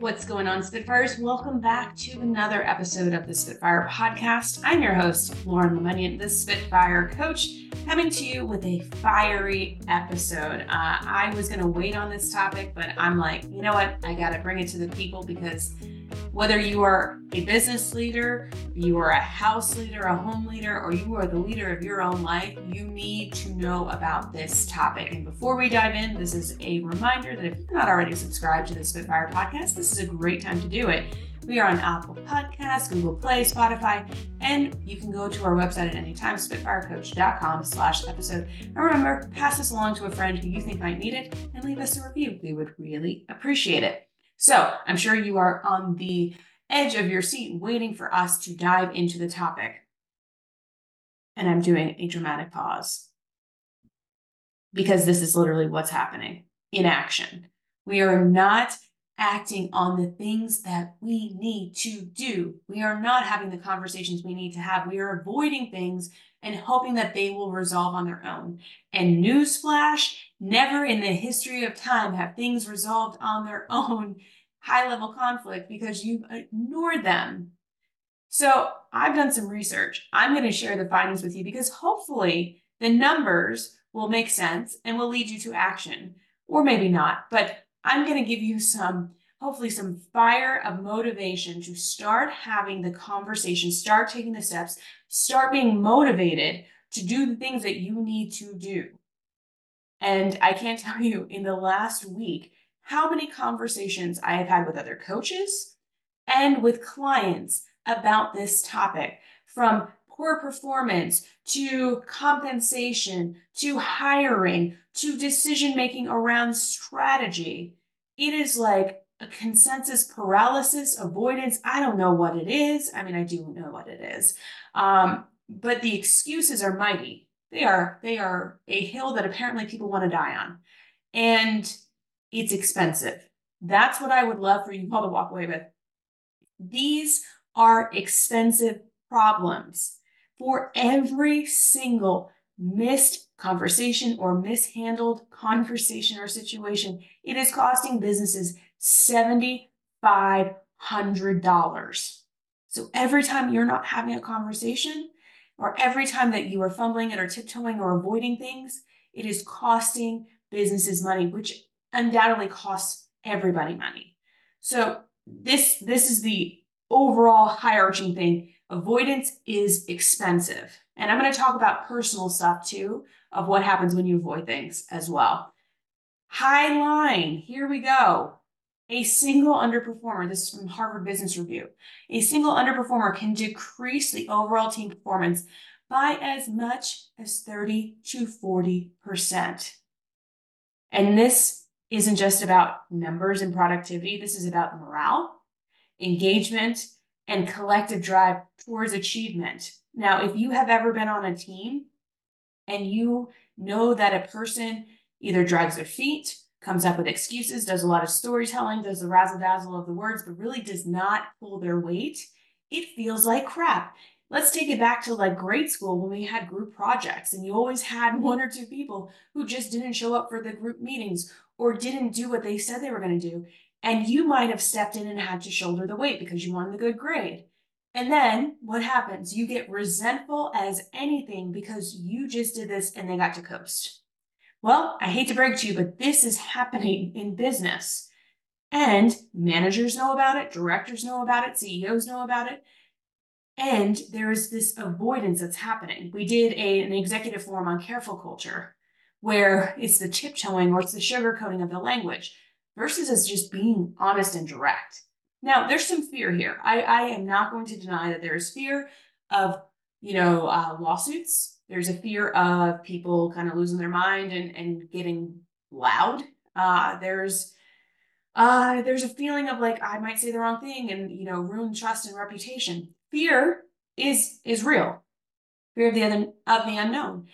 What's going on, Spitfires? Welcome back to another episode of the Spitfire Podcast. I'm your host, Lauren Lemunion, the Spitfire Coach, coming to you with a fiery episode. Uh, I was going to wait on this topic, but I'm like, you know what? I got to bring it to the people because whether you are a business leader, you are a house leader, a home leader, or you are the leader of your own life, you need to know about this topic. And before we dive in, this is a reminder that if you're not already subscribed to the Spitfire podcast, this is a great time to do it. We are on Apple Podcasts, Google Play, Spotify, and you can go to our website at any time, spitfirecoach.com slash episode. And remember, pass this along to a friend who you think might need it and leave us a review. We would really appreciate it. So I'm sure you are on the edge of your seat waiting for us to dive into the topic. And I'm doing a dramatic pause because this is literally what's happening in action. We are not acting on the things that we need to do. We are not having the conversations we need to have. We are avoiding things and hoping that they will resolve on their own. And newsflash, never in the history of time have things resolved on their own high level conflict because you've ignored them. So I've done some research. I'm going to share the findings with you because hopefully the numbers will make sense and will lead you to action, or maybe not. But I'm going to give you some, hopefully, some fire of motivation to start having the conversation, start taking the steps, start being motivated to do the things that you need to do. And I can't tell you in the last week how many conversations I have had with other coaches and with clients about this topic from poor performance to compensation to hiring to decision making around strategy. It is like a consensus paralysis, avoidance. I don't know what it is. I mean, I do know what it is. Um, but the excuses are mighty. They are they are a hill that apparently people want to die on. And it's expensive. That's what I would love for you all to walk away with. These are expensive problems for every single missed conversation or mishandled conversation or situation. It is costing businesses $7,500. So every time you're not having a conversation, or every time that you are fumbling it or tiptoeing or avoiding things, it is costing businesses money, which undoubtedly costs everybody money. So this this is the overall high arching thing. Avoidance is expensive. And I'm going to talk about personal stuff too of what happens when you avoid things as well. High line, here we go. A single underperformer, this is from Harvard Business Review, a single underperformer can decrease the overall team performance by as much as 30 to 40%. And this isn't just about numbers and productivity. This is about morale, engagement, and collective drive towards achievement. Now, if you have ever been on a team and you know that a person either drags their feet, comes up with excuses, does a lot of storytelling, does the razzle dazzle of the words, but really does not pull their weight, it feels like crap. Let's take it back to like grade school when we had group projects and you always had mm-hmm. one or two people who just didn't show up for the group meetings or didn't do what they said they were going to do. And you might have stepped in and had to shoulder the weight because you wanted a good grade. And then what happens? You get resentful as anything because you just did this and they got to coast. Well, I hate to break to you, but this is happening in business. And managers know about it, directors know about it, CEOs know about it. And there is this avoidance that's happening. We did a, an executive forum on careful culture where it's the tiptoeing or it's the sugarcoating of the language versus as just being honest and direct. Now, there's some fear here. I, I am not going to deny that there is fear of, you know, uh, lawsuits. There's a fear of people kind of losing their mind and, and getting loud. Uh, there's uh, there's a feeling of like I might say the wrong thing and you know ruin trust and reputation. Fear is is real. Fear of the other of the unknown.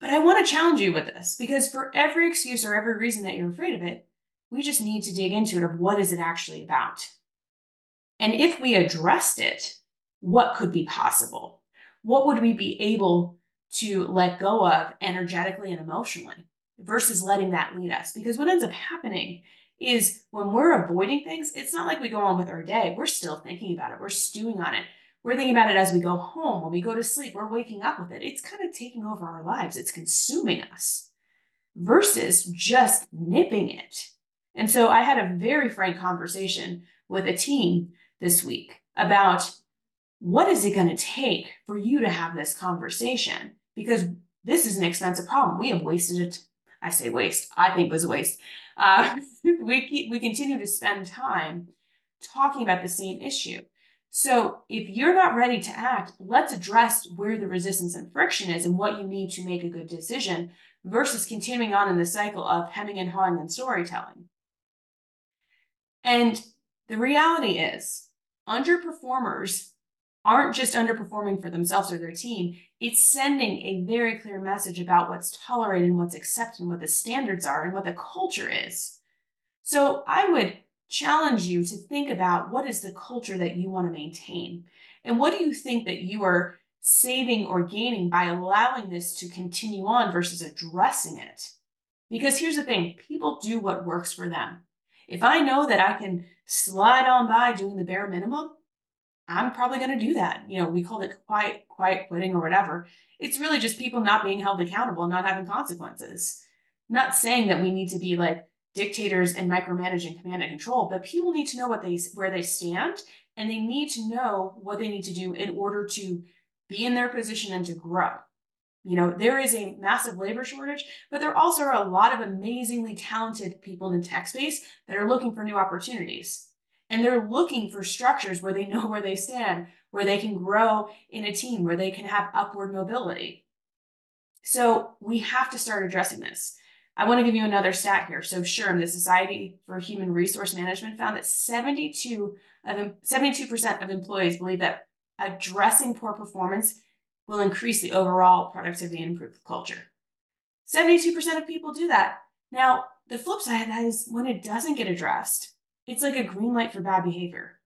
But I want to challenge you with this because for every excuse or every reason that you're afraid of it, we just need to dig into it of what is it actually about. And if we addressed it, what could be possible? What would we be able to let go of energetically and emotionally versus letting that lead us? Because what ends up happening is when we're avoiding things, it's not like we go on with our day. We're still thinking about it. We're stewing on it. We're thinking about it as we go home, when we go to sleep, we're waking up with it. It's kind of taking over our lives, it's consuming us versus just nipping it. And so I had a very frank conversation with a team this week about what is it going to take for you to have this conversation? Because this is an expensive problem. We have wasted it. I say waste. I think was a waste. Uh, we keep, we continue to spend time talking about the same issue. So if you're not ready to act, let's address where the resistance and friction is and what you need to make a good decision versus continuing on in the cycle of hemming and hawing and storytelling. And the reality is, underperformers aren't just underperforming for themselves or their team, it's sending a very clear message about what's tolerated and what's accepted and what the standards are and what the culture is. So I would challenge you to think about what is the culture that you want to maintain? And what do you think that you are saving or gaining by allowing this to continue on versus addressing it? Because here's the thing people do what works for them. If i know that i can slide on by doing the bare minimum i'm probably going to do that you know we called it quiet quiet quitting or whatever it's really just people not being held accountable not having consequences not saying that we need to be like dictators and micromanaging command and control, but people need to know what they where they stand and they need to know what they need to do in order to be in their position and to grow. You know, there is a massive labor shortage, but there also are a lot of amazingly talented people in the tech space that are looking for new opportunities. And they're looking for structures where they know where they stand, where they can grow in a team, where they can have upward mobility. So we have to start addressing this. I want to give you another stat here. So SHRM, the Society for Human Resource Management, found that 72 of 72% of employees believe that addressing poor performance will increase the overall productivity and improve the culture. 72% of people do that. Now, the flip side of that is when it doesn't get addressed, it's like a green light for bad behavior.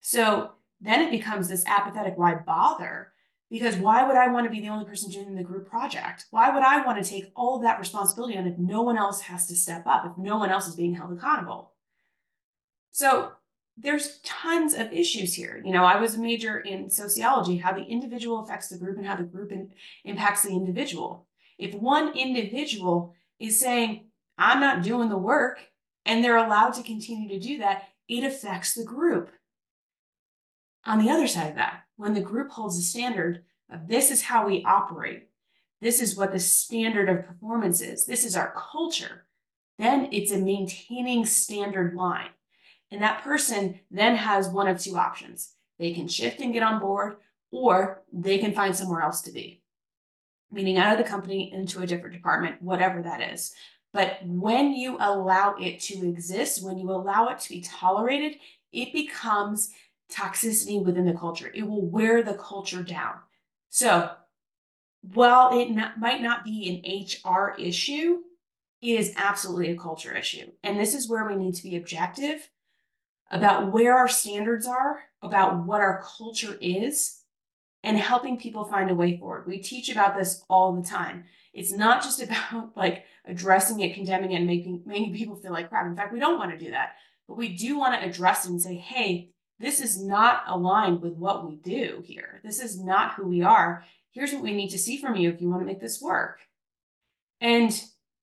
So then it becomes this apathetic why bother because why would I want to be the only person doing the group project? Why would I want to take all of that responsibility on if no one else has to step up, if no one else is being held accountable? So there's tons of issues here. You know, I was a major in sociology, how the individual affects the group and how the group in, impacts the individual. If one individual is saying, I'm not doing the work, and they're allowed to continue to do that, it affects the group. On the other side of that, when the group holds a standard of this is how we operate, this is what the standard of performance is, this is our culture, then it's a maintaining standard line. And that person then has one of two options. They can shift and get on board, or they can find somewhere else to be, meaning out of the company into a different department, whatever that is. But when you allow it to exist, when you allow it to be tolerated, it becomes toxicity within the culture. It will wear the culture down. So while it not, might not be an HR issue, it is absolutely a culture issue. And this is where we need to be objective about where our standards are, about what our culture is, and helping people find a way forward. We teach about this all the time. It's not just about like addressing it, condemning it, and making, making people feel like crap. In fact, we don't want to do that. But we do want to address it and say, hey, this is not aligned with what we do here. This is not who we are. Here's what we need to see from you if you want to make this work. And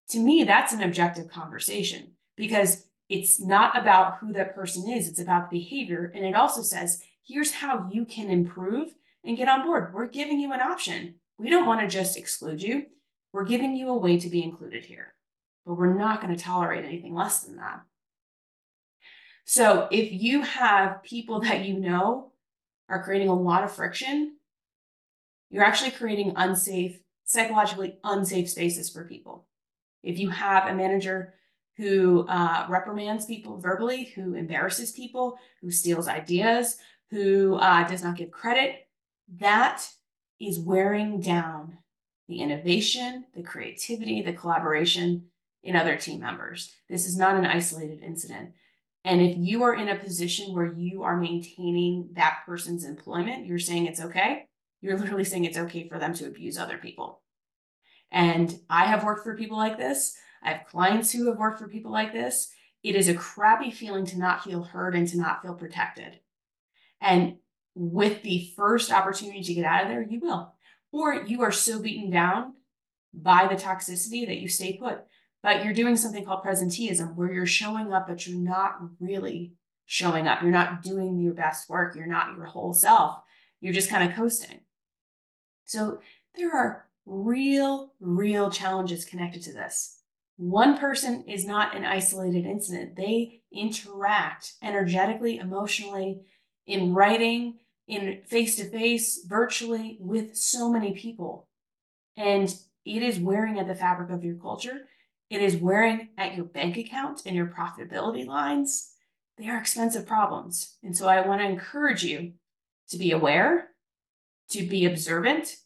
to me, that's an objective conversation because it's not about who that person is, it's about the behavior. And it also says, here's how you can improve and get on board. We're giving you an option. We don't want to just exclude you, we're giving you a way to be included here, but we're not going to tolerate anything less than that. So if you have people that you know are creating a lot of friction, you're actually creating unsafe, psychologically unsafe spaces for people. If you have a manager who uh, reprimands people verbally, who embarrasses people, who steals ideas, who uh, does not give credit, that is wearing down the innovation, the creativity, the collaboration in other team members. This is not an isolated incident. And if you are in a position where you are maintaining that person's employment, you're saying it's okay, you're literally saying it's okay for them to abuse other people. And I have worked for people like this. I have clients who have worked for people like this. it is a crappy feeling to not feel heard and to not feel protected. And with the first opportunity to get out of there, you will. Or you are so beaten down by the toxicity that you stay put. But you're doing something called presenteeism, where you're showing up, but you're not really showing up. You're not doing your best work. You're not your whole self. You're just kind of coasting. So there are real, real challenges connected to this. One person is not an isolated incident. They interact energetically, emotionally, in writing, in face to face, virtually with so many people. And it is wearing at the fabric of your culture. It is wearing at your bank account and your profitability lines. They are expensive problems. And so I want to encourage you to be aware, to be observant,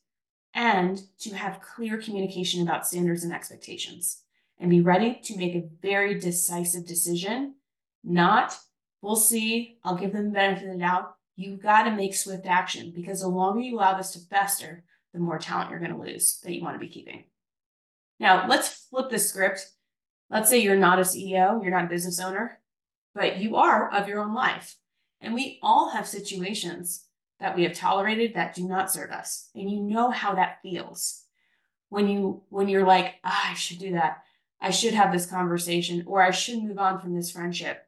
and to have clear communication about standards and expectations and be ready to make a very decisive decision. Not, we'll see, I'll give them the benefit of the doubt. You've got to make swift action because the longer you allow this to fester, the more talent you're going to lose that you want to be keeping. Now, let's flip the script. Let's say you're not a CEO, you're not a business owner, but you are of your own life. And we all have situations that we have tolerated that do not serve us. And you know how that feels when you when you're like, oh, I should do that. I should have this conversation or I should move on from this friendship.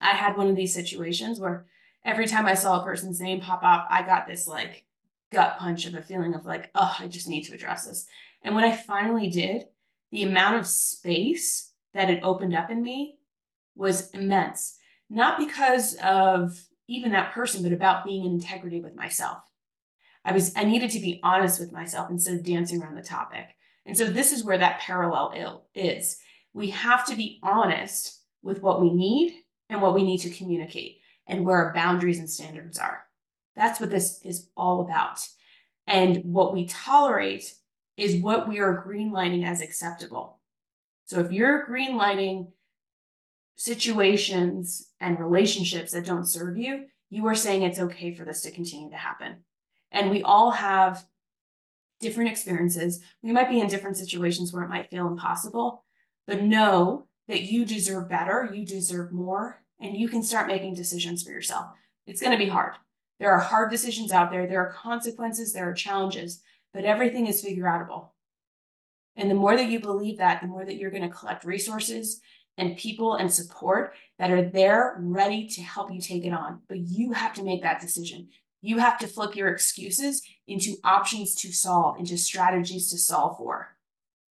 I had one of these situations where every time I saw a person's name pop up, I got this like gut punch of a feeling of like, oh, I just need to address this. And when I finally did, the amount of space that it opened up in me was immense. Not because of even that person, but about being in integrity with myself. I was I needed to be honest with myself instead of dancing around the topic. And so this is where that parallel ill is. We have to be honest with what we need and what we need to communicate and where our boundaries and standards are. That's what this is all about. And what we tolerate is what we are greenlighting as acceptable. So if you're greenlighting situations and relationships that don't serve you, you are saying it's okay for this to continue to happen. And we all have different experiences. We might be in different situations where it might feel impossible, but know that you deserve better, you deserve more, and you can start making decisions for yourself. It's going to be hard. There are hard decisions out there, there are consequences, there are challenges, but everything is figure outable. And the more that you believe that, the more that you're going to collect resources and people and support that are there ready to help you take it on. But you have to make that decision. You have to flip your excuses into options to solve, into strategies to solve for.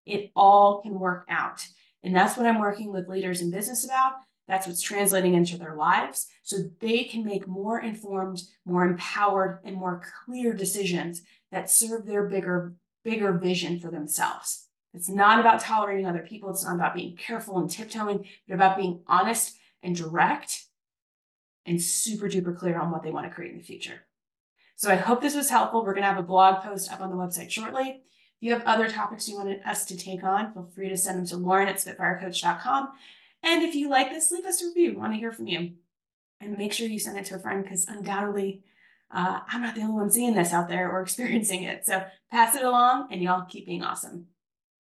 It all can work out. And that's what I'm working with leaders in business about. That's what's translating into their lives so they can make more informed, more empowered, and more clear decisions that serve their bigger, bigger vision for themselves. It's not about tolerating other people. It's not about being careful and tiptoeing, but about being honest and direct and super duper clear on what they want to create in the future. So I hope this was helpful. We're going to have a blog post up on the website shortly. If you have other topics you want us to take on, feel free to send them to Lauren at spitfirecoach.com. And if you like this, leave us a review. Want to hear from you. And make sure you send it to a friend because undoubtedly uh, I'm not the only one seeing this out there or experiencing it. So pass it along and y'all keep being awesome.